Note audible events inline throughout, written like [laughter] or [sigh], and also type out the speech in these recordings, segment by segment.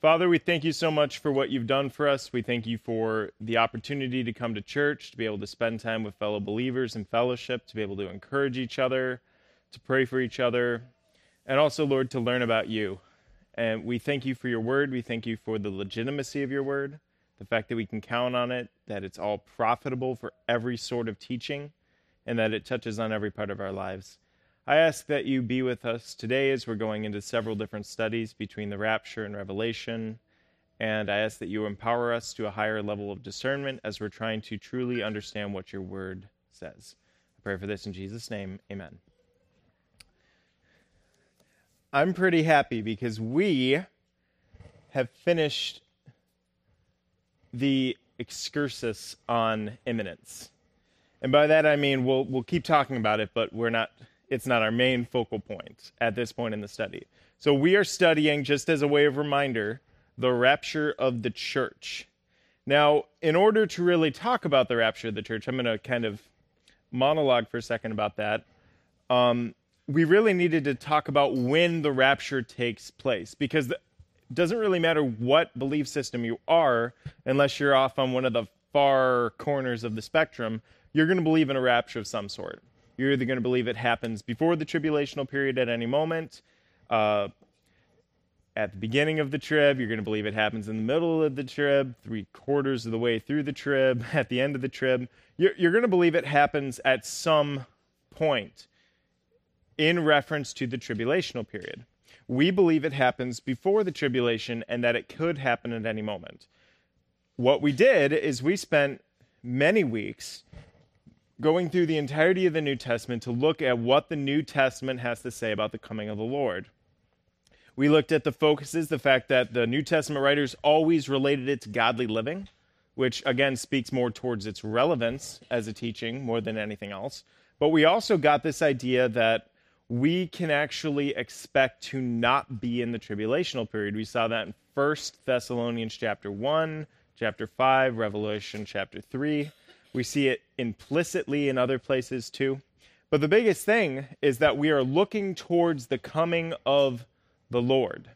Father, we thank you so much for what you've done for us. We thank you for the opportunity to come to church, to be able to spend time with fellow believers in fellowship, to be able to encourage each other, to pray for each other, and also, Lord, to learn about you. And we thank you for your word. We thank you for the legitimacy of your word, the fact that we can count on it, that it's all profitable for every sort of teaching, and that it touches on every part of our lives. I ask that you be with us today as we're going into several different studies between the rapture and Revelation. And I ask that you empower us to a higher level of discernment as we're trying to truly understand what your word says. I pray for this in Jesus' name. Amen. I'm pretty happy because we have finished the excursus on imminence. And by that I mean we'll we'll keep talking about it, but we're not it's not our main focal point at this point in the study. So we are studying, just as a way of reminder, the rapture of the church. Now, in order to really talk about the rapture of the church, I'm going to kind of monologue for a second about that. Um, we really needed to talk about when the rapture takes place because it doesn't really matter what belief system you are, unless you're off on one of the far corners of the spectrum, you're going to believe in a rapture of some sort. You're either going to believe it happens before the tribulational period at any moment, uh, at the beginning of the trib. You're going to believe it happens in the middle of the trib, three quarters of the way through the trib, [laughs] at the end of the trib. You're, you're going to believe it happens at some point in reference to the tribulational period. We believe it happens before the tribulation and that it could happen at any moment. What we did is we spent many weeks going through the entirety of the New Testament to look at what the New Testament has to say about the coming of the Lord. We looked at the focuses, the fact that the New Testament writers always related it to godly living, which again speaks more towards its relevance as a teaching more than anything else. But we also got this idea that we can actually expect to not be in the tribulational period. We saw that in 1 Thessalonians chapter 1, chapter 5, Revelation chapter 3. We see it implicitly in other places too. But the biggest thing is that we are looking towards the coming of the Lord,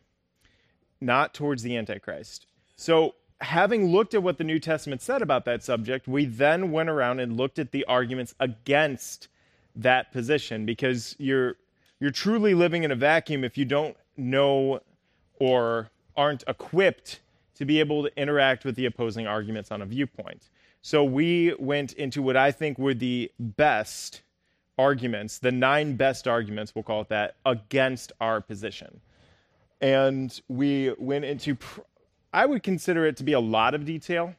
not towards the Antichrist. So, having looked at what the New Testament said about that subject, we then went around and looked at the arguments against that position because you're you're truly living in a vacuum if you don't know or aren't equipped to be able to interact with the opposing arguments on a viewpoint. So we went into what I think were the best arguments, the nine best arguments, we'll call it that, against our position. And we went into, I would consider it to be a lot of detail,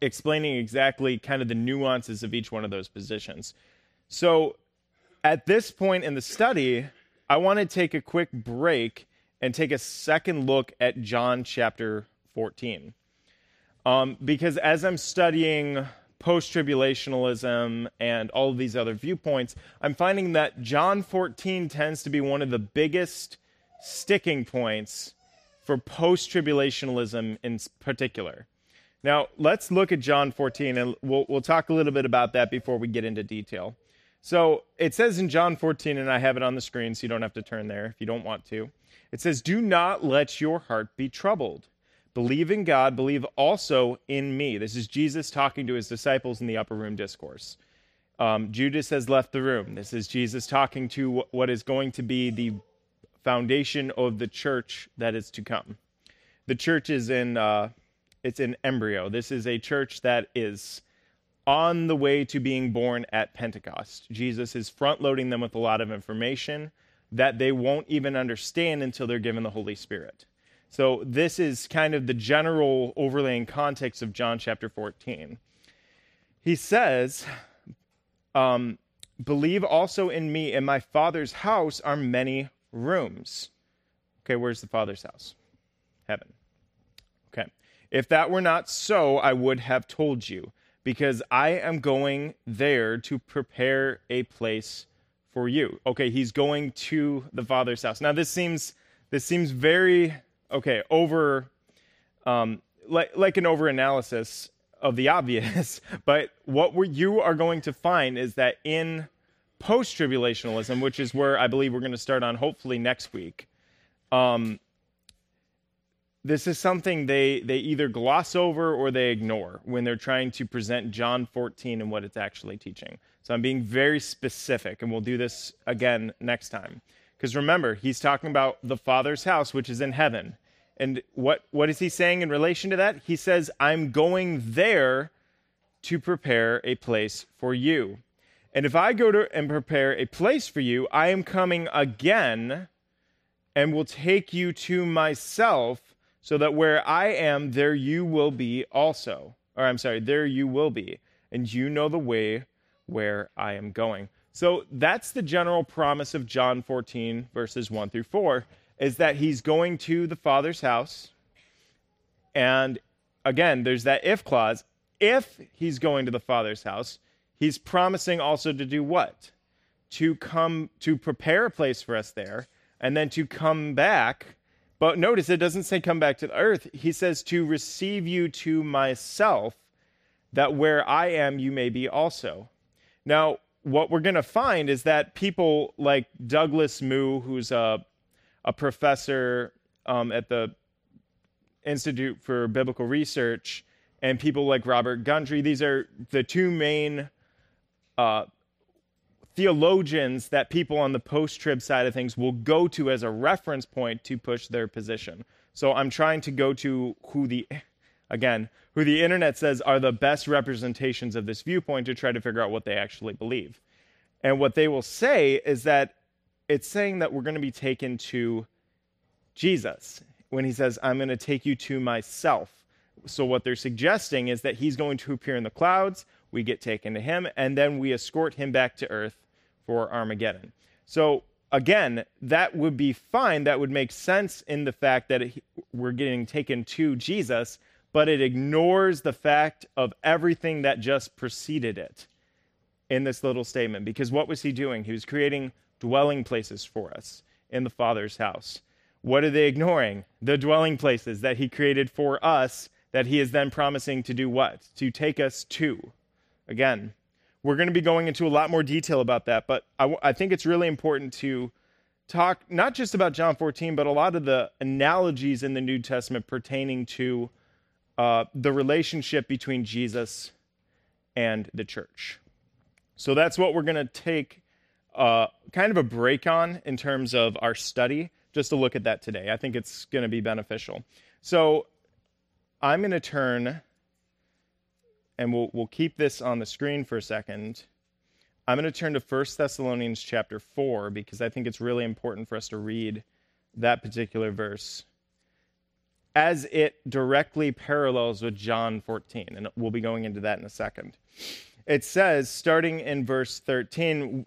explaining exactly kind of the nuances of each one of those positions. So at this point in the study, I want to take a quick break and take a second look at John chapter 14. Um, because as I'm studying post tribulationalism and all of these other viewpoints, I'm finding that John 14 tends to be one of the biggest sticking points for post tribulationalism in particular. Now, let's look at John 14 and we'll, we'll talk a little bit about that before we get into detail. So it says in John 14, and I have it on the screen so you don't have to turn there if you don't want to. It says, Do not let your heart be troubled. Believe in God, believe also in me. This is Jesus talking to his disciples in the upper room discourse. Um, Judas has left the room. This is Jesus talking to what is going to be the foundation of the church that is to come. The church is in uh, it's in embryo. This is a church that is on the way to being born at Pentecost. Jesus is front loading them with a lot of information that they won't even understand until they're given the Holy Spirit. So, this is kind of the general overlaying context of John chapter 14. He says, um, Believe also in me. In my Father's house are many rooms. Okay, where's the Father's house? Heaven. Okay. If that were not so, I would have told you, because I am going there to prepare a place for you. Okay, he's going to the Father's house. Now, this seems this seems very okay, over, um, like, like an over analysis of the [laughs] obvious, but what you are going to find is that in post tribulationalism, which is where I believe we're going to start on hopefully next week, um, this is something they, they either gloss over or they ignore when they're trying to present John 14 and what it's actually teaching. So I'm being very specific, and we'll do this again next time. Because remember, he's talking about the Father's house, which is in heaven. And what, what is he saying in relation to that? He says, I'm going there to prepare a place for you. And if I go to and prepare a place for you, I am coming again and will take you to myself, so that where I am, there you will be also. Or I'm sorry, there you will be. And you know the way where I am going. So that's the general promise of John 14, verses 1 through 4, is that he's going to the Father's house. And again, there's that if clause. If he's going to the Father's house, he's promising also to do what? To come to prepare a place for us there and then to come back. But notice it doesn't say come back to the earth. He says to receive you to myself, that where I am, you may be also. Now, what we're going to find is that people like Douglas Moo, who's a, a professor um, at the Institute for Biblical Research, and people like Robert Gundry, these are the two main uh, theologians that people on the post trib side of things will go to as a reference point to push their position. So I'm trying to go to who the, again, who the internet says are the best representations of this viewpoint to try to figure out what they actually believe. And what they will say is that it's saying that we're going to be taken to Jesus when he says, I'm going to take you to myself. So, what they're suggesting is that he's going to appear in the clouds, we get taken to him, and then we escort him back to earth for Armageddon. So again, that would be fine. That would make sense in the fact that we're getting taken to Jesus, but it ignores the fact of everything that just preceded it in this little statement. Because what was he doing? He was creating dwelling places for us in the Father's house. What are they ignoring? The dwelling places that he created for us, that he is then promising to do what? To take us to. Again, we're going to be going into a lot more detail about that, but I, think it's really important to talk not just about John 14, but a lot of the analogies in the New Testament pertaining to uh, the relationship between Jesus and the church. So that's what we're going to take uh, kind of a break on in terms of our study, just to look at that today. I think it's going to be beneficial. So I'm going to turn and we'll, we'll keep this on the screen for a second. I'm going to turn to 1 Thessalonians chapter 4 because I think it's really important for us to read that particular verse as it directly parallels with John 14. And we'll be going into that in a second. It says, starting in verse 13,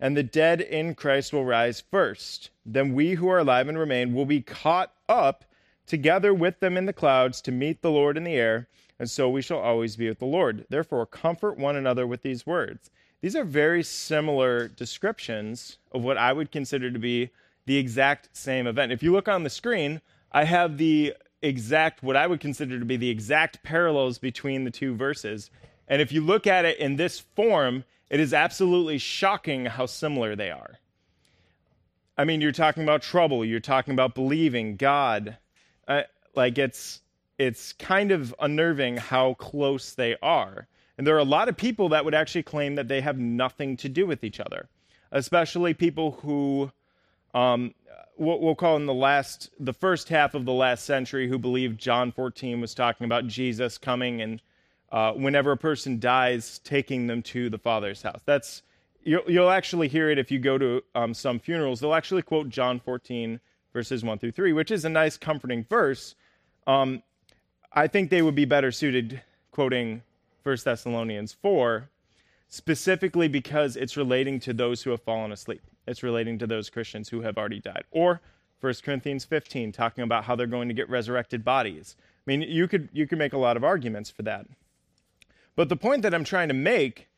and the dead in Christ will rise first. Then we who are alive and remain will be caught up together with them in the clouds to meet the Lord in the air, and so we shall always be with the Lord. Therefore, comfort one another with these words. These are very similar descriptions of what I would consider to be the exact same event. If you look on the screen, I have the exact, what I would consider to be the exact parallels between the two verses. And if you look at it in this form, it is absolutely shocking how similar they are. I mean, you're talking about trouble, you're talking about believing God, uh, like it's it's kind of unnerving how close they are. And there are a lot of people that would actually claim that they have nothing to do with each other, especially people who um, what we'll call in the last, the first half of the last century, who believed John 14 was talking about Jesus coming and uh, whenever a person dies, taking them to the Father's house. That's you'll, you'll actually hear it if you go to um, some funerals. They'll actually quote John 14 verses 1 through 3, which is a nice, comforting verse. Um, I think they would be better suited quoting 1 Thessalonians 4, specifically because it's relating to those who have fallen asleep. It's relating to those Christians who have already died. Or 1 Corinthians 15, talking about how they're going to get resurrected bodies. I mean, you could you could make a lot of arguments for that. But the point that I'm trying to make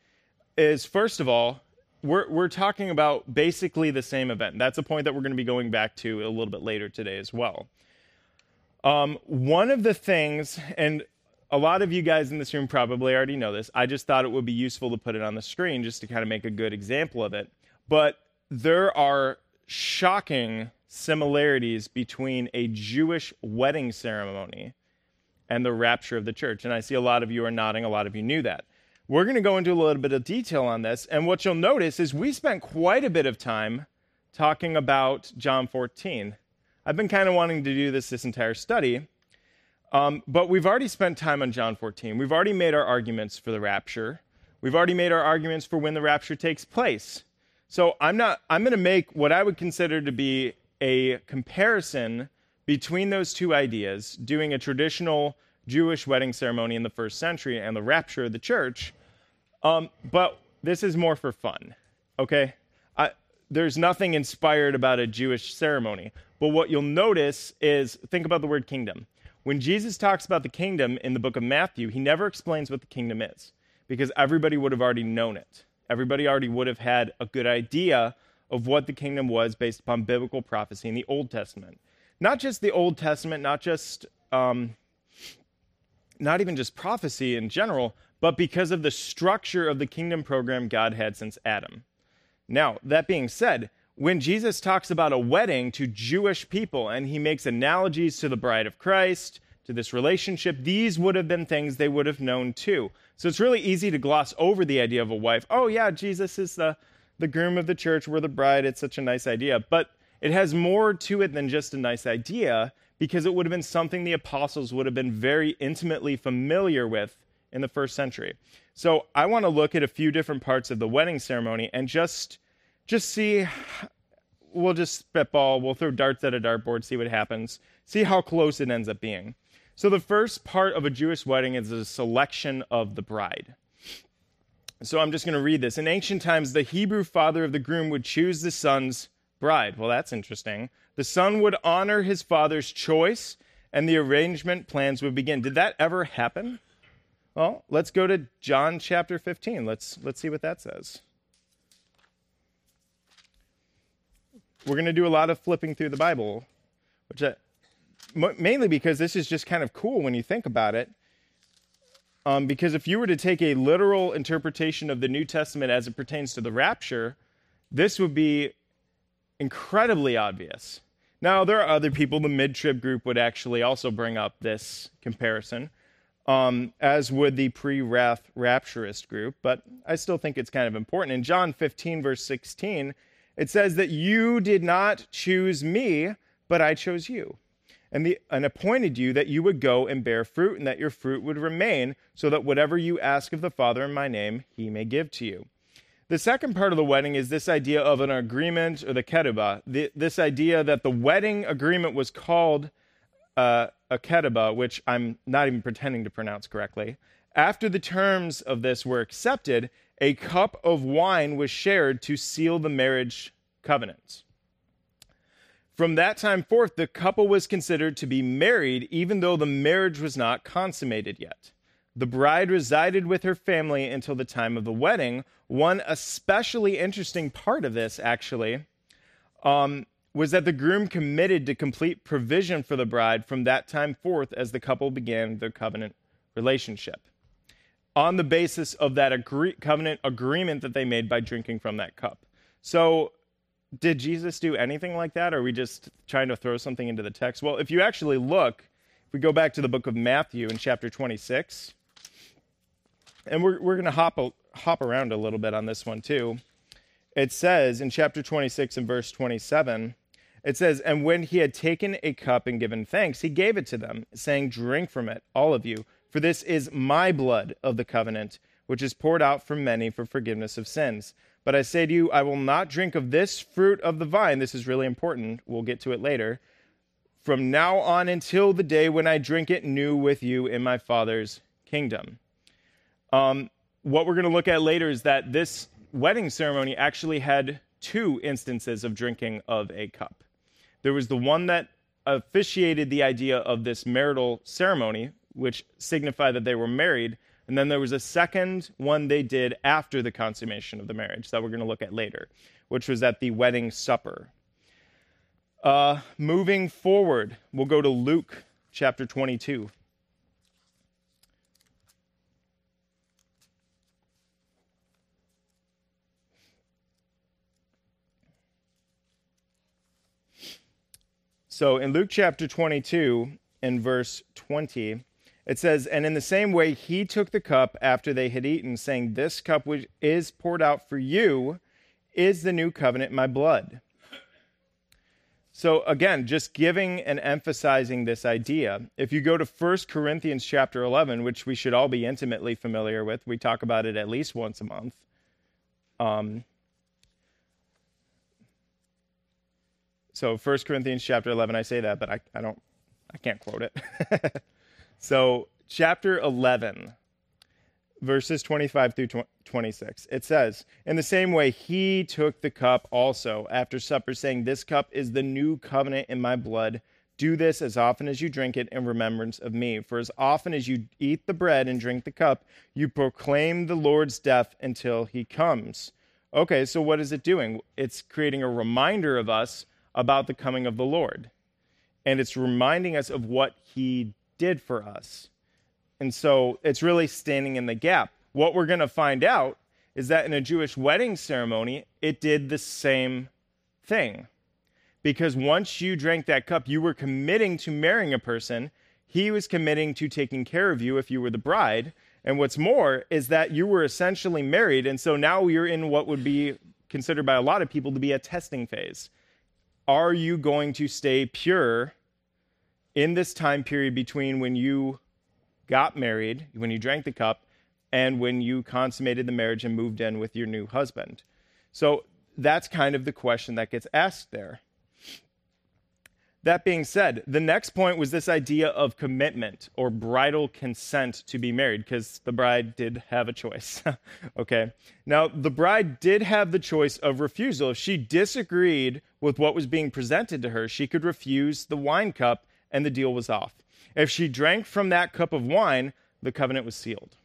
is first of all, we're we're talking about basically the same event. That's a point that we're going to be going back to a little bit later today as well. Um, one of the things, and a lot of you guys in this room probably already know this. I just thought it would be useful to put it on the screen just to kind of make a good example of it. But there are shocking similarities between a Jewish wedding ceremony and the rapture of the church. And I see a lot of you are nodding, a lot of you knew that. We're going to go into a little bit of detail on this. And what you'll notice is we spent quite a bit of time talking about John 14. I've been kind of wanting to do this this entire study. Um, but we've already spent time on John 14. We've already made our arguments for the rapture. We've already made our arguments for when the rapture takes place. So I'm not I'm going to make what I would consider to be a comparison between those two ideas, doing a traditional Jewish wedding ceremony in the first century and the rapture of the church. Um, but this is more for fun, okay? I, there's nothing inspired about a Jewish ceremony. But what you'll notice is think about the word kingdom. When Jesus talks about the kingdom in the book of Matthew, he never explains what the kingdom is because everybody would have already known it. Everybody already would have had a good idea of what the kingdom was based upon biblical prophecy in the Old Testament not just the Old Testament, not just um, not even just prophecy in general, but because of the structure of the kingdom program God had since Adam. Now, that being said, when Jesus talks about a wedding to Jewish people and he makes analogies to the bride of Christ, to this relationship, these would have been things they would have known too. So it's really easy to gloss over the idea of a wife. Oh, yeah, Jesus is the, the groom of the church, we're the bride. It's such a nice idea. But it has more to it than just a nice idea because it would have been something the apostles would have been very intimately familiar with in the first century. So I want to look at a few different parts of the wedding ceremony and just just see we'll just spitball, we'll throw darts at a dartboard, see what happens, see how close it ends up being. So the first part of a Jewish wedding is the selection of the bride. So I'm just going to read this. In ancient times, the Hebrew father of the groom would choose the sons bride. Well, that's interesting. The son would honor his father's choice and the arrangement plans would begin. Did that ever happen? Well, let's go to John chapter 15. Let's let's see what that says. We're going to do a lot of flipping through the Bible, which mainly because this is just kind of cool when you think about it. Um, because if you were to take a literal interpretation of the New Testament as it pertains to the rapture, this would be incredibly obvious. Now, there are other people, the mid trib group would actually also bring up this comparison, um, as would the pre wrath rapturist group, but I still think it's kind of important. In John 15, verse 16, it says that you did not choose me, but I chose you. And, the, and appointed you that you would go and bear fruit, and that your fruit would remain, so that whatever you ask of the Father in my name, he may give to you. The second part of the wedding is this idea of an agreement or the ketubah. The, this idea that the wedding agreement was called uh, a ketubah, which I'm not even pretending to pronounce correctly. After the terms of this were accepted, a cup of wine was shared to seal the marriage covenant. From that time forth, the couple was considered to be married, even though the marriage was not consummated yet. The bride resided with her family until the time of the wedding. One especially interesting part of this, actually, um, was that the groom committed to complete provision for the bride from that time forth as the couple began their covenant relationship on the basis of that agree- covenant agreement that they made by drinking from that cup. So, did Jesus do anything like that, or are we just trying to throw something into the text? Well, if you actually look, if we go back to the book of Matthew in chapter 26, and we're, we're going to hop, hop around a little bit on this one too. It says in chapter 26 and verse 27, it says, And when he had taken a cup and given thanks, he gave it to them, saying, Drink from it, all of you, for this is my blood of the covenant, which is poured out for many for forgiveness of sins. But I say to you, I will not drink of this fruit of the vine. This is really important. We'll get to it later. From now on until the day when I drink it new with you in my Father's kingdom. Um, what we're going to look at later is that this wedding ceremony actually had two instances of drinking of a cup. There was the one that officiated the idea of this marital ceremony, which signified that they were married. And then there was a second one they did after the consummation of the marriage that we're going to look at later, which was at the wedding supper. Uh, moving forward, we'll go to Luke chapter 22. So in Luke chapter 22, in verse 20, it says, And in the same way, he took the cup after they had eaten, saying, This cup which is poured out for you is the new covenant in my blood. So again, just giving and emphasizing this idea. If you go to 1 Corinthians chapter 11, which we should all be intimately familiar with, we talk about it at least once a month. Um, So 1 Corinthians chapter 11, I say that, but I, I don't, I can't quote it. [laughs] so chapter 11, verses 25 through 26. It says, In the same way, he took the cup also after supper, saying, This cup is the new covenant in my blood. Do this as often as you drink it in remembrance of me. For as often as you eat the bread and drink the cup, you proclaim the Lord's death until he comes. Okay, so what is it doing? It's creating a reminder of us about the coming of the Lord. And it's reminding us of what he did for us. And so it's really standing in the gap. What we're going to find out is that in a Jewish wedding ceremony, it did the same thing. Because once you drank that cup, you were committing to marrying a person. He was committing to taking care of you if you were the bride. And what's more is that you were essentially married. And so now you're in what would be considered by a lot of people to be a testing phase are you going to stay pure in this time period between when you got married, when you drank the cup, and when you consummated the marriage and moved in with your new husband? So that's kind of the question that gets asked there. That being said, the next point was this idea of commitment or bridal consent to be married, because the bride did have a choice. [laughs] okay. Now, the bride did have the choice of refusal. If she disagreed with what was being presented to her, she could refuse the wine cup and the deal was off. If she drank from that cup of wine, the covenant was sealed.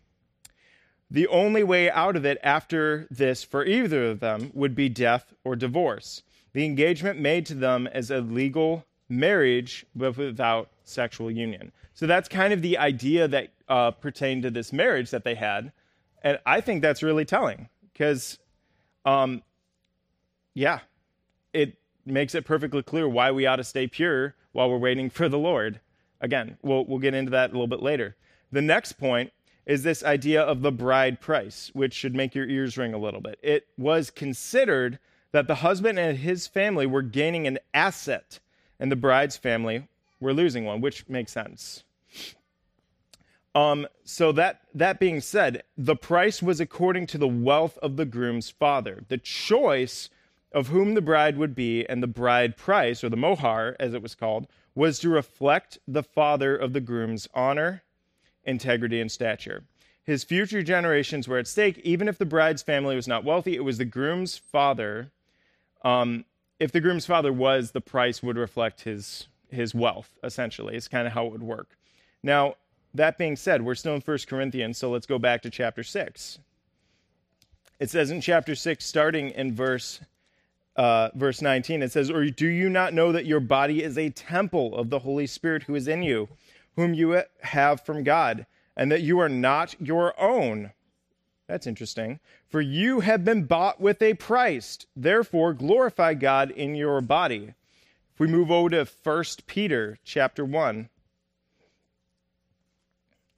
The only way out of it after this for either of them would be death or divorce. The engagement made to them as a legal marriage but without sexual union. So that's kind of the idea that uh, pertained to this marriage that they had. And I think that's really telling because, um, yeah, it makes it perfectly clear why we ought to stay pure while we're waiting for the Lord. Again, we'll, we'll get into that a little bit later. The next point is this idea of the bride price, which should make your ears ring a little bit. It was considered that the husband and his family were gaining an asset and the bride's family were losing one, which makes sense. Um, so that that being said, the price was according to the wealth of the groom's father. The choice of whom the bride would be and the bride price, or the mohar as it was called, was to reflect the father of the groom's honor, integrity, and stature. His future generations were at stake, even if the bride's family was not wealthy. It was the groom's father um, if the groom's father was, the price would reflect his his wealth. Essentially, it's kind of how it would work. Now, that being said, we're still in 1 Corinthians, so let's go back to chapter six. It says in chapter six, starting in verse uh, verse 19, it says, Or do you not know that your body is a temple of the Holy Spirit who is in you, whom you have from God, and that you are not your own? That's interesting. For you have been bought with a price. Therefore, glorify God in your body. If we move over to 1 Peter chapter 1,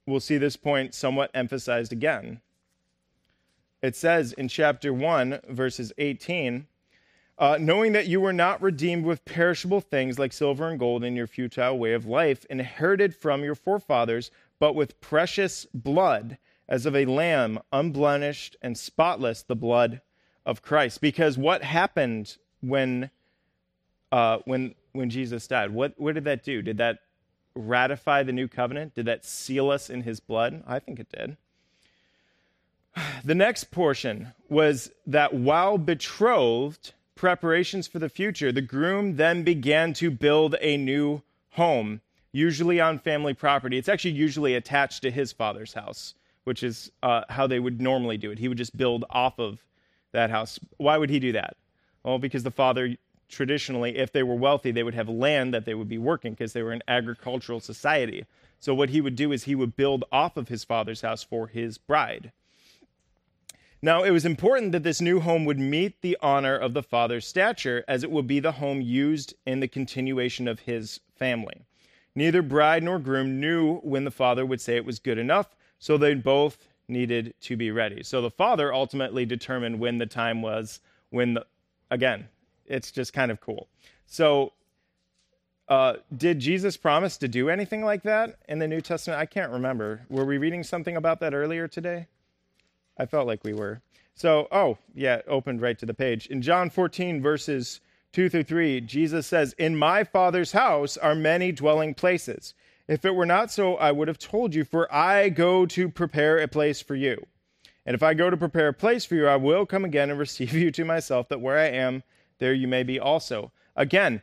we'll see this point somewhat emphasized again. It says in chapter 1, verses 18, uh, knowing that you were not redeemed with perishable things like silver and gold in your futile way of life, inherited from your forefathers, but with precious blood as of a lamb, unblemished and spotless, the blood of Christ. Because what happened when, uh, when, when Jesus died? What, what did that do? Did that ratify the new covenant? Did that seal us in his blood? I think it did. [sighs] The next portion was that while betrothed, preparations for the future, the groom then began to build a new home, usually on family property. It's actually usually attached to his father's house, which is uh, how they would normally do it. He would just build off of that house. Why would he do that? Well, because the father traditionally, if they were wealthy, they would have land that they would be working because they were an agricultural society. So what he would do is he would build off of his father's house for his bride. Now, it was important that this new home would meet the honor of the father's stature, as it would be the home used in the continuation of his family. Neither bride nor groom knew when the father would say it was good enough, so they both needed to be ready. So the father ultimately determined when the time was, when the, again, it's just kind of cool. So, uh, did Jesus promise to do anything like that in the New Testament? I can't remember. Were we reading something about that earlier today? I felt like we were. So, oh, yeah, it opened right to the page. In John 14, verses 2 through 3, Jesus says, In my Father's house are many dwelling places. If it were not so, I would have told you, for I go to prepare a place for you. And if I go to prepare a place for you, I will come again and [laughs] receive you to myself, that where I am, there you may be also. Again,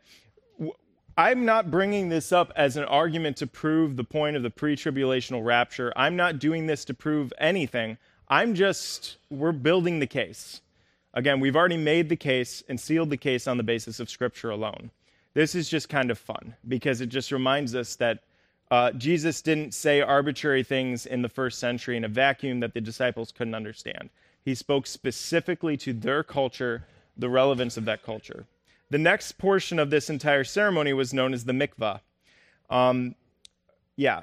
I'm not bringing this up as an argument to prove the point of the pre tribulational rapture. I'm not doing this to prove anything. I'm just, we're building the case. Again, we've already made the case and sealed the case on the basis of Scripture alone. This is just kind of fun because it just reminds us that uh, Jesus didn't say arbitrary things in the first century in a vacuum that the disciples couldn't understand. He spoke specifically to their culture the relevance of that culture. The next portion of this entire ceremony was known as the mikvah. Um, yeah,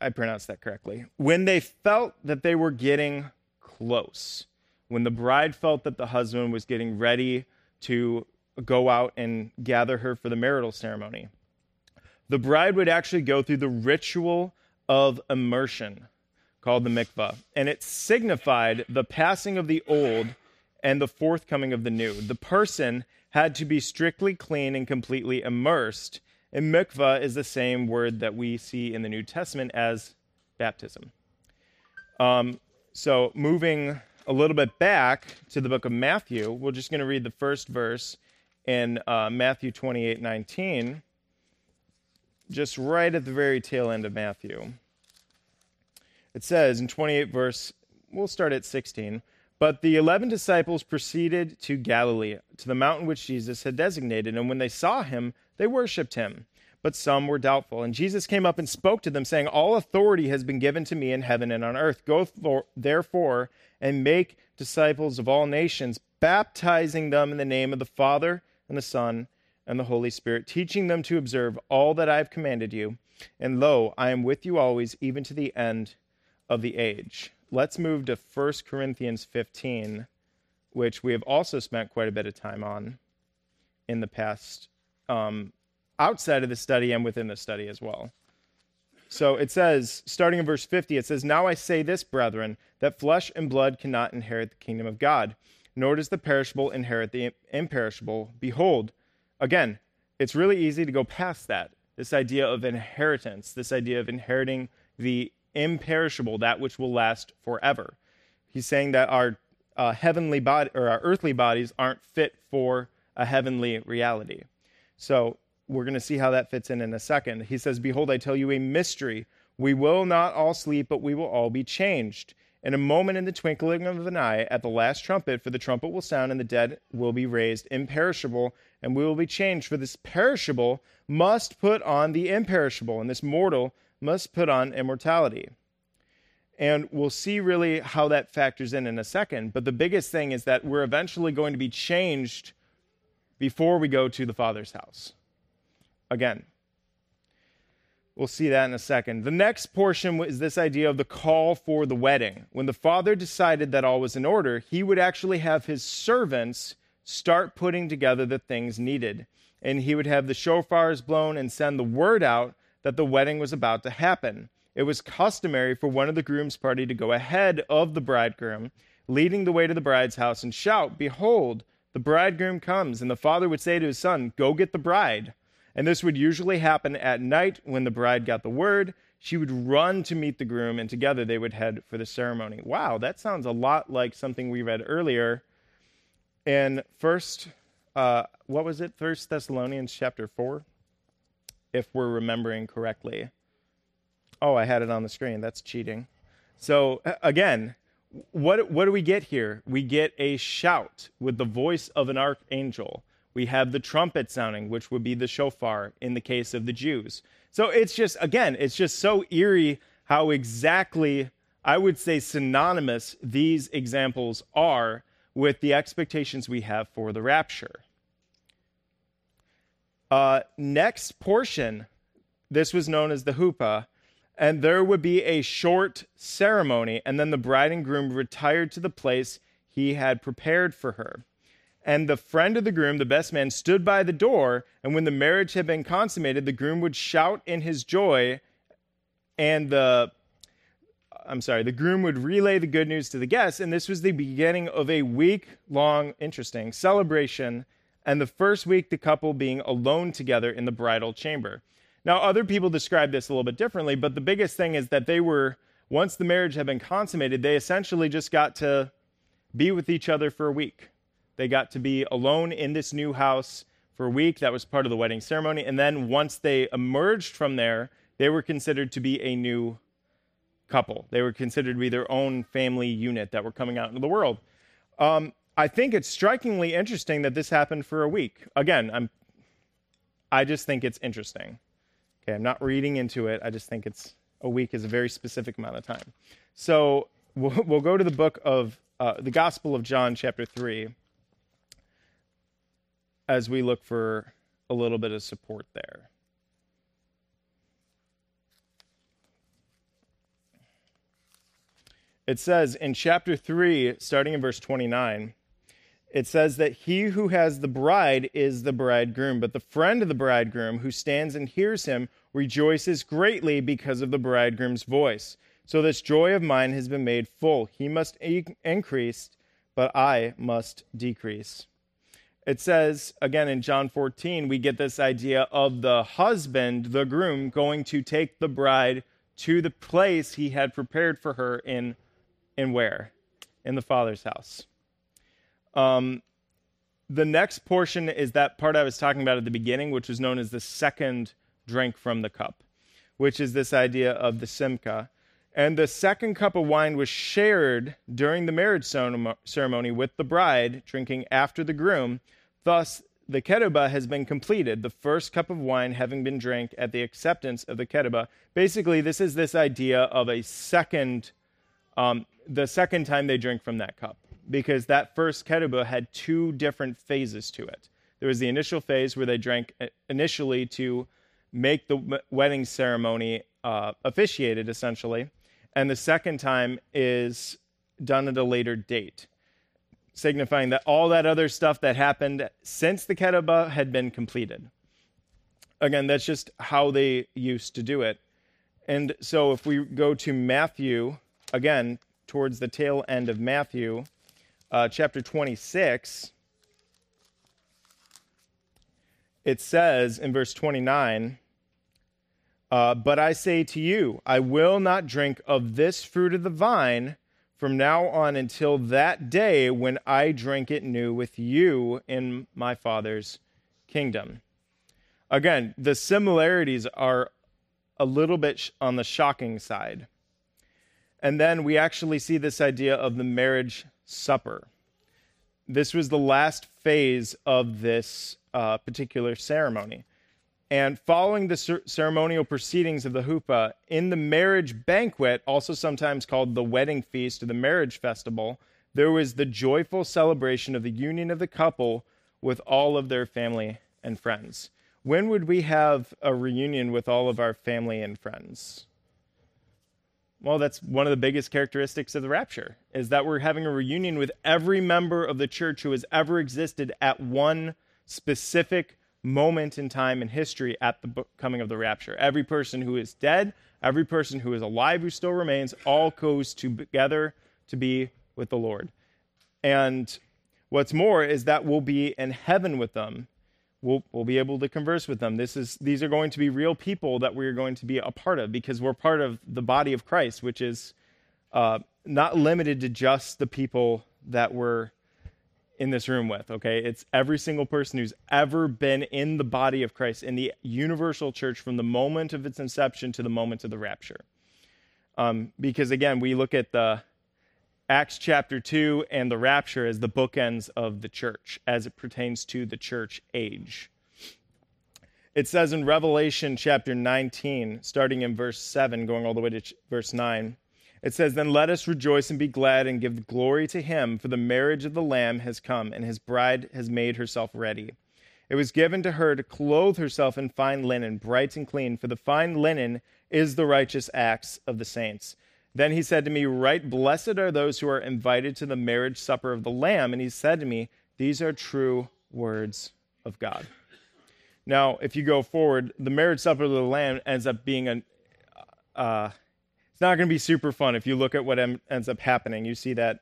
I pronounced that correctly. When they felt that they were getting close, when the bride felt that the husband was getting ready to go out and gather her for the marital ceremony, the bride would actually go through the ritual of immersion called the mikvah, and it signified the passing of the old and the forthcoming of the new. The person had to be strictly clean and completely immersed. And mikvah is the same word that we see in the New Testament as baptism. Um, so, moving a little bit back to the book of Matthew, we're just going to read the first verse in uh, Matthew 28 19, just right at the very tail end of Matthew. It says in 28 verse, we'll start at 16. But the eleven disciples proceeded to Galilee, to the mountain which Jesus had designated, and when they saw him, they worshipped him. But some were doubtful. And Jesus came up and spoke to them, saying, All authority has been given to me in heaven and on earth. Go for, therefore and make disciples of all nations, baptizing them in the name of the Father and the Son and the Holy Spirit, teaching them to observe all that I have commanded you. And lo, I am with you always, even to the end of the age let's move to 1 Corinthians 15, which we have also spent quite a bit of time on in the past, um, outside of the study and within the study as well. So it says, starting in verse 50, it says, Now I say this, brethren, that flesh and blood cannot inherit the kingdom of God, nor does the perishable inherit the imperishable. Behold, again, it's really easy to go past that. This idea of inheritance, this idea of inheriting the imperishable, that which will last forever. He's saying that our uh, heavenly body or our earthly bodies aren't fit for a heavenly reality. So we're going to see how that fits in in a second. He says, Behold, I tell you a mystery. We will not all sleep, but we will all be changed. In a moment, in the twinkling of an eye, at the last trumpet, for the trumpet will sound, and the dead will be raised imperishable, and we will be changed. For this perishable must put on the imperishable, and this mortal must put on immortality. And we'll see really how that factors in in a second. But the biggest thing is that we're eventually going to be changed before we go to the Father's house. Again, we'll see that in a second. The next portion is this idea of the call for the wedding. When the Father decided that all was in order, he would actually have his servants start putting together the things needed. And he would have the shofars blown and send the word out that the wedding was about to happen. It was customary for one of the groom's party to go ahead of the bridegroom, leading the way to the bride's house, and shout, Behold, the bridegroom comes. And the father would say to his son, Go get the bride. And this would usually happen at night when the bride got the word. She would run to meet the groom, and together they would head for the ceremony. Wow, that sounds a lot like something we read earlier in first, uh, what was it? First Thessalonians chapter four. if we're remembering correctly. Oh, I had it on the screen. That's cheating. So, again, what, what do we get here? We get a shout with the voice of an archangel. We have the trumpet sounding, which would be the shofar in the case of the Jews. So it's just, again, it's just so eerie how exactly, I would say, synonymous these examples are with the expectations we have for the rapture. Uh, next portion, this was known as the huppah, and there would be a short ceremony, and then the bride and groom retired to the place he had prepared for her. And the friend of the groom, the best man, stood by the door, and when the marriage had been consummated, the groom would shout in his joy, and the I'm sorry, the groom would relay the good news to the guests, and this was the beginning of a week long, interesting celebration and the first week the couple being alone together in the bridal chamber. Now, other people describe this a little bit differently, but the biggest thing is that they were, once the marriage had been consummated, they essentially just got to be with each other for a week. They got to be alone in this new house for a week. That was part of the wedding ceremony. And then once they emerged from there, they were considered to be a new couple. They were considered to be their own family unit that were coming out into the world. Um, I think it's strikingly interesting that this happened for a week. Again, I'm I just think it's interesting. Okay, I'm not reading into it. I just think it's a week is a very specific amount of time. So we'll, we'll go to the book of uh, the Gospel of John, chapter 3, as we look for a little bit of support there. It says in chapter 3, starting in verse 29, it says that he who has the bride is the bridegroom, but the friend of the bridegroom who stands and hears him rejoices greatly because of the bridegroom's voice. So this joy of mine has been made full. He must increase, but I must decrease. It says again in John 14, we get this idea of the husband, the groom, going to take the bride to the place he had prepared for her in, in where? In the Father's house. Um, the next portion is that part I was talking about at the beginning, which was known as the second drink from the cup, which is this idea of the simcha. And the second cup of wine was shared during the marriage ceremony with the bride, drinking after the groom. Thus, the ketubah has been completed, the first cup of wine having been drank at the acceptance of the ketubah. Basically, this is this idea of a second, um, the second time they drink from that cup because that first ketubah had two different phases to it. There was the initial phase where they drank uh, initially to make the wedding ceremony uh, officiated, essentially, and the second time is done at a later date, signifying that all that other stuff that happened since the ketubah had been completed. Again, that's just how they used to do it. And so if we go to Matthew, again, towards the tail end of Matthew, uh, chapter 26, it says in verse 29 uh, But I say to you, I will not drink of this fruit of the vine from now on until that day when I drink it new with you in my Father's kingdom. Again, the similarities are a little bit on the shocking side. And then we actually see this idea of the marriage supper. This was the last phase of this uh, particular ceremony. And following the cer- ceremonial proceedings of the huppah, in the marriage banquet, also sometimes called the wedding feast or the marriage festival, there was the joyful celebration of the union of the couple with all of their family and friends. When would we have a reunion with all of our family and friends? Well, that's one of the biggest characteristics of the rapture is that we're having a reunion with every member of the church who has ever existed at one specific moment in time in history at the coming of the rapture. Every person who is dead, every person who is alive who still remains, all goes together to be with the Lord. And what's more is that we'll be in heaven with them we'll, we'll be able to converse with them. This is, these are going to be real people that we're going to be a part of because we're part of the body of Christ, which is uh, not limited to just the people that were in this room with, okay? It's every single person who's ever been in the body of Christ, in the universal church from the moment of its inception to the moment of the rapture. Um, because again, we look at the Acts chapter 2 and the rapture as the bookends of the church as it pertains to the church age. It says in Revelation chapter 19, starting in verse 7, going all the way to ch- verse 9, it says, Then let us rejoice and be glad and give glory to him, for the marriage of the Lamb has come, and his bride has made herself ready. It was given to her to clothe herself in fine linen, bright and clean, for the fine linen is the righteous acts of the saints. Then he said to me, Right, blessed are those who are invited to the marriage supper of the Lamb. And he said to me, These are true words of God. Now, if you go forward, the marriage supper of the Lamb ends up being a. Uh, not going to be super fun if you look at what em- ends up happening. You see that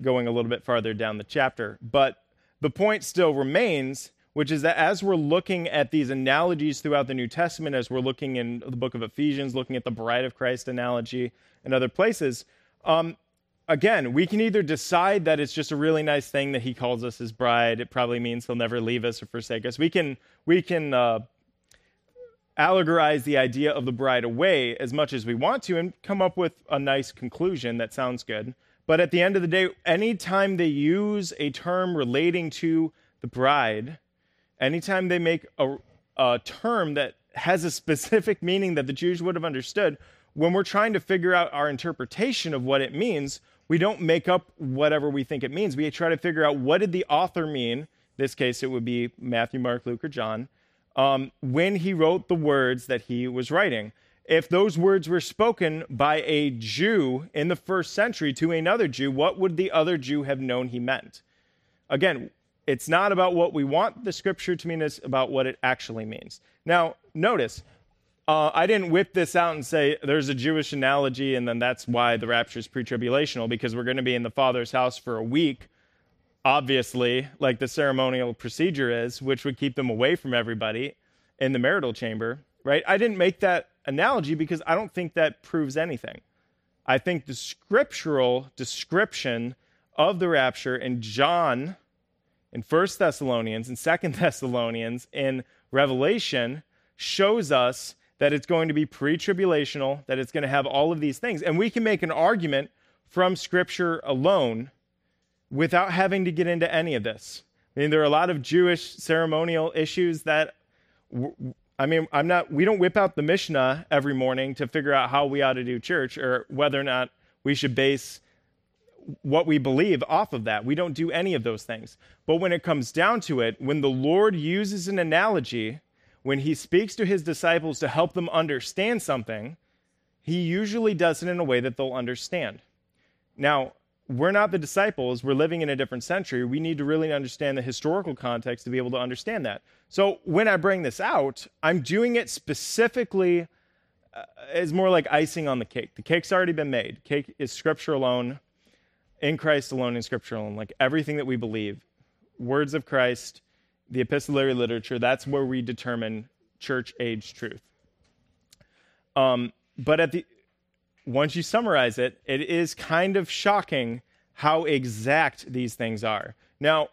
going a little bit farther down the chapter. But the point still remains which is that as we're looking at these analogies throughout the New Testament, as we're looking in the book of Ephesians, looking at the bride of Christ analogy and other places, um, again, we can either decide that it's just a really nice thing that he calls us his bride. It probably means he'll never leave us or forsake us. We can we can uh, allegorize the idea of the bride away as much as we want to and come up with a nice conclusion that sounds good. But at the end of the day, anytime they use a term relating to the bride, anytime they make a, a term that has a specific [laughs] meaning that the Jews would have understood, when we're trying to figure out our interpretation of what it means, we don't make up whatever we think it means. We try to figure out what did the author mean. In this case, it would be Matthew, Mark, Luke, or John, um, when he wrote the words that he was writing. If those words were spoken by a Jew in the first century to another Jew, what would the other Jew have known he meant? Again, it's not about what we want the scripture to mean, it's about what it actually means. Now, notice, uh, I didn't whip this out and say there's a Jewish analogy, and then that's why the rapture is pre tribulational, because we're going to be in the Father's house for a week, obviously, like the ceremonial procedure is, which would keep them away from everybody in the marital chamber, right? I didn't make that analogy because I don't think that proves anything. I think the scriptural description of the rapture in John in First Thessalonians and Second [laughs] Thessalonians in Revelation shows us that it's going to be pre-tribulational, that it's going to have all of these things. And we can make an argument from scripture alone without having to get into any of this. I mean, there are a lot of Jewish ceremonial issues that I mean, I'm not we don't whip out the Mishnah every morning to figure out how we ought to do church or whether or not we should base what we believe off of that. We don't do any of those things. But when it comes down to it, when the Lord uses an analogy, when he speaks to his disciples to help them understand something, he usually does it in a way that they'll understand. Now, we're not the disciples. We're living in a different century. We need to really understand the historical context to be able to understand that. So when I bring this out, I'm doing it specifically uh, as more like icing on the cake. The cake's already been made. Cake is scripture alone in Christ alone, in Scripture alone, like everything that we believe, words of Christ, the epistolary literature, that's where we determine church age truth. Um, but at the once you summarize it, it is kind of shocking how exact these things are. Now,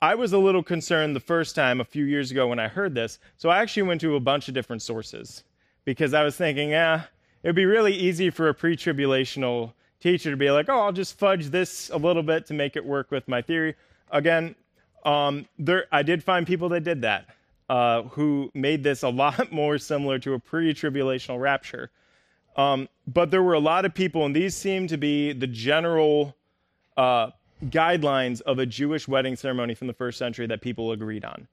I was a little concerned the first time a few years ago when I heard this, so I actually went to a bunch of different sources because I was thinking, yeah, it'd be really easy for a pre tribulational teacher to be like, oh, I'll just fudge this a little bit to make it work with my theory. Again, um, there, I did find people that did that, uh, who made this a lot [laughs] more similar to a pre tribulational rapture. Um, but there were a lot of people, and these seem to be the general uh, guidelines of a Jewish wedding ceremony from the first century that people agreed on.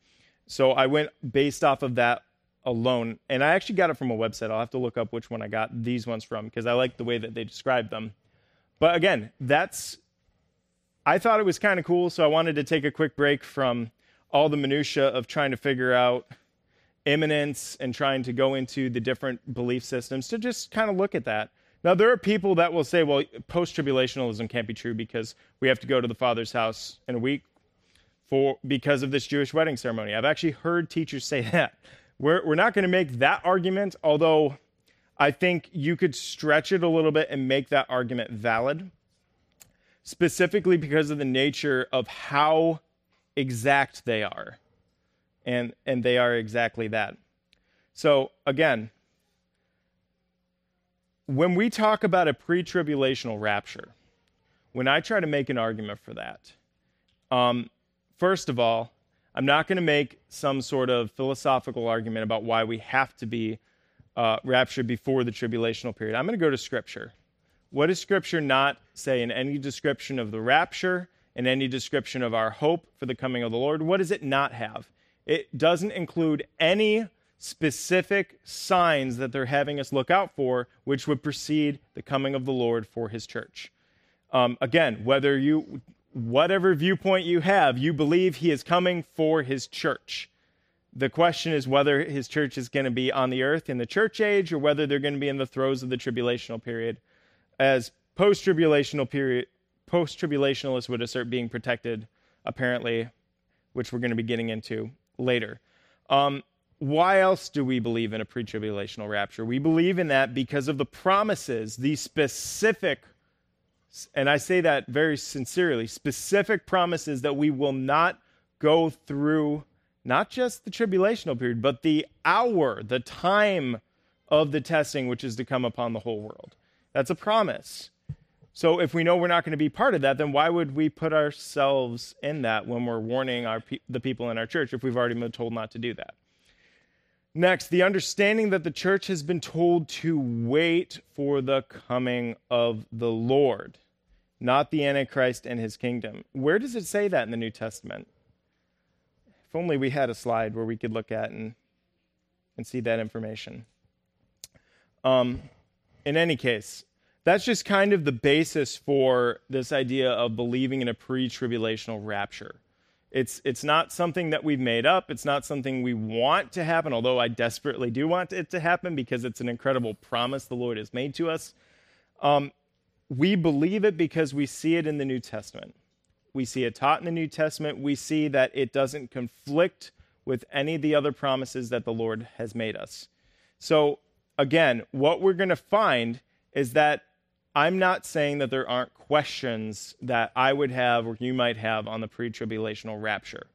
So I went based off of that alone. And I actually got it from a website. I'll have to look up which one I got these ones from because I like the way that they describe them. But again, that's I thought it was kind of cool, so I wanted to take a quick break from all the minutia of trying to figure out imminence and trying to go into the different belief systems to just kind of look at that. Now, there are people that will say, well, post tribulationalism can't be true because we have to go to the Father's house in a week for, because of this Jewish wedding ceremony. I've actually heard teachers say [laughs] that. We're, we're not going to make that argument, although I think you could stretch it a little bit and make that argument valid. specifically because of the nature of how exact they are. And, and they are exactly that. So, again, when we talk about a pre tribulational rapture, when I try to make an argument for that, um, first of all, I'm not going to make some sort of philosophical argument about why we have to be uh, raptured before the tribulational period. I'm going to go to Scripture. What does Scripture not say in any description of the rapture, in any description of our hope for the coming of the Lord? What does it not have? It doesn't include any specific signs that they're having us look out for, which would precede the coming of the Lord for his church. Um, again, whether you, whatever viewpoint you have, you believe he is coming for his church. The question is whether his church is going to be on the earth in the church age or whether they're going to be in the throes of the tribulational period. As post tribulational period, post tribulationalists would assert being protected, apparently, which we're going to be getting into later. Um, why else do we believe in a pre tribulational rapture? We believe in that because of the promises, the specific, and I say that very sincerely, specific promises that we will not go through not just the tribulational period, but the hour, the time of the testing which is to come upon the whole world. That's a promise. So if we know we're not going to be part of that, then why would we put ourselves in that when we're warning our the people in our church if we've already been told not to do that? Next, the understanding that the church has been told to wait for the coming of the Lord, not the Antichrist and his kingdom. Where does it say that in the New Testament? If only we had a slide where we could look at and, and see that information. Um, in any case, that's just kind of the basis for this idea of believing in a pre tribulational rapture. It's, it's not something that we've made up. It's not something we want to happen, although I desperately do want it to happen because it's an incredible promise the Lord has made to us. Um, we believe it because we see it in the New Testament. We see it taught in the New Testament. We see that it doesn't conflict with any of the other promises that the Lord has made us. So, again, what we're going to find is that I'm not saying that there aren't questions that I would have or you might have on the pre tribulational rapture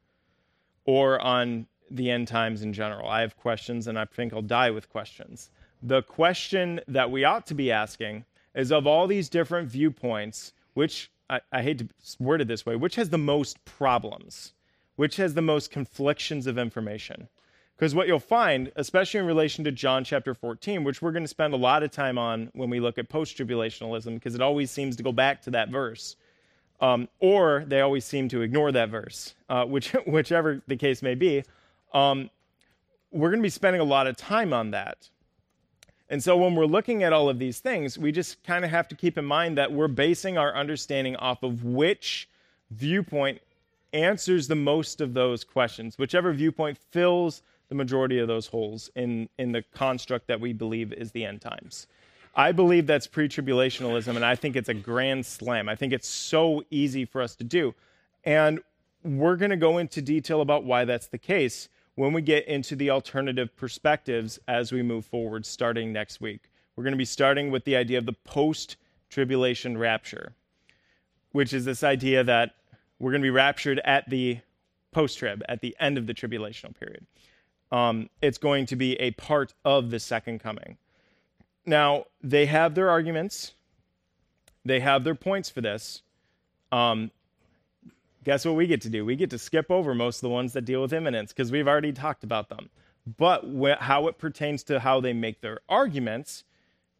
or on the end times in general. I have questions and I think I'll die with questions. The question that we ought to be asking is of all these different viewpoints, which I, I hate to word it this way, which has the most problems? Which has the most conflictions of information? Because what you'll find, especially in relation to John chapter 14, which we're going to spend a lot of time on when we look at post tribulationalism, because it always seems to go back to that verse, um, or they always seem to ignore that verse, uh, which, [laughs] whichever the case may be. Um, we're going to be spending a lot of time on that. And so when we're looking at all of these things, we just kind of have to keep in mind that we're basing our understanding off of which viewpoint answers the most of those questions, whichever viewpoint fills the majority of those holes in, in the construct that we believe is the end times. I believe that's pre tribulationalism, and I think it's a grand slam. I think it's so easy for us to do. And we're going to go into detail about why that's the case when we get into the alternative perspectives as we move forward starting next week. We're going to be starting with the idea of the post tribulation rapture, which is this idea that we're going to be raptured at the post trib, at the end of the tribulational period um, it's going to be a part of the second coming. Now, they have their arguments, they have their points for this. Um, guess what we get to do? We get to skip over most of the ones that deal with imminence because we've already talked about them. But wh- how it pertains to how they make their arguments,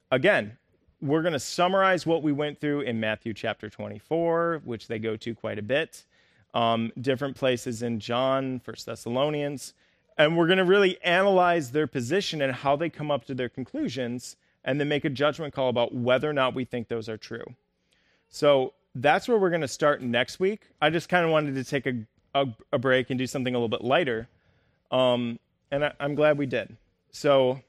again, we're going to summarize what we went through in Matthew chapter 24, which they go to quite a bit, um, different places in John, First Thessalonians. And we're going to really analyze their position and how they come up to their conclusions and then make a judgment call about whether or not we think those are true. So that's where we're going to start next week. I just kind of wanted to take a, a, a, break and do something a little bit lighter. Um, and I, I'm glad we did. So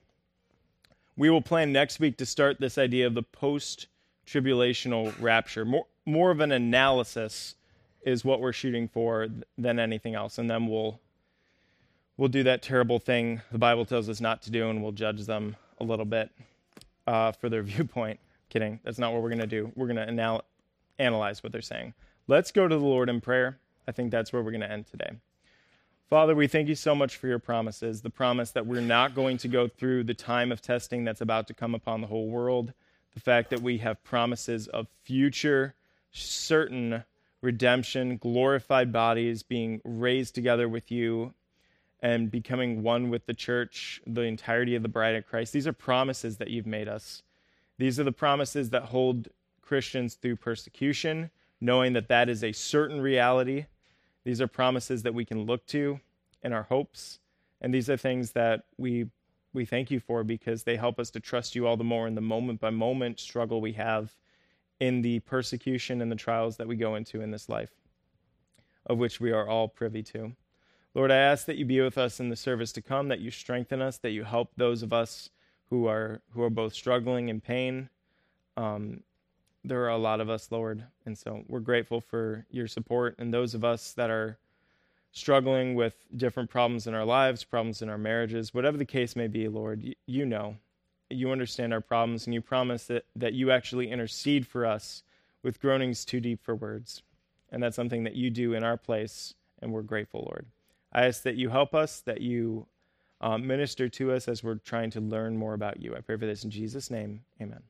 we will plan next week to start this idea of the post tribulational rapture. More, more of an analysis is what we're shooting for than anything else. And then we'll we'll do that terrible thing the Bible tells us not to do, and we'll judge them a little bit uh, for their [laughs] viewpoint. Kidding. That's not what we're going to do. We're going to anal- analyze what they're saying. Let's go to the Lord in prayer. I think that's where we're going to end today. Father, we thank you so much for your promises the promise that we're not going to go through the time of testing that's about to come upon the whole world, the fact that we have promises of future, certain redemption, glorified bodies being raised together with you and becoming one with the church, the entirety of the bride of Christ. These are promises that you've made us. These are the promises that hold Christians through persecution, knowing that that is a certain reality. These are promises that we can look to in our hopes, and these are things that we we thank you for because they help us to trust you all the more in the moment by moment struggle we have in the persecution and the trials that we go into in this life, of which we are all privy to. Lord, I ask that you be with us in the service to come, that you strengthen us, that you help those of us who are who are both struggling in pain. Um, there are a lot of us, Lord, and so we're grateful for your support. And those of us that are struggling with different problems in our lives, problems in our marriages, whatever the case may be, Lord, you, you know, you understand our problems, and you promise that that you actually intercede for us with groanings too deep for words, and that's something that you do in our place, and we're grateful, Lord. I ask that you help us, that you um, minister to us as we're trying to learn more about you. I pray for this in Jesus' name. Amen.